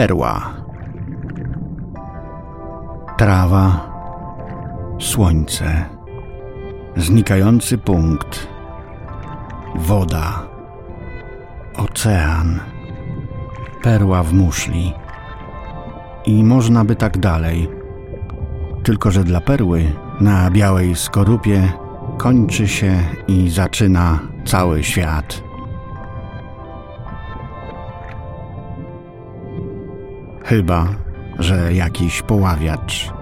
Perła. Trawa, słońce, znikający punkt, woda, ocean, perła w muszli. I można by tak dalej. Tylko, że dla perły na białej skorupie kończy się i zaczyna cały świat. Chyba, że jakiś poławiacz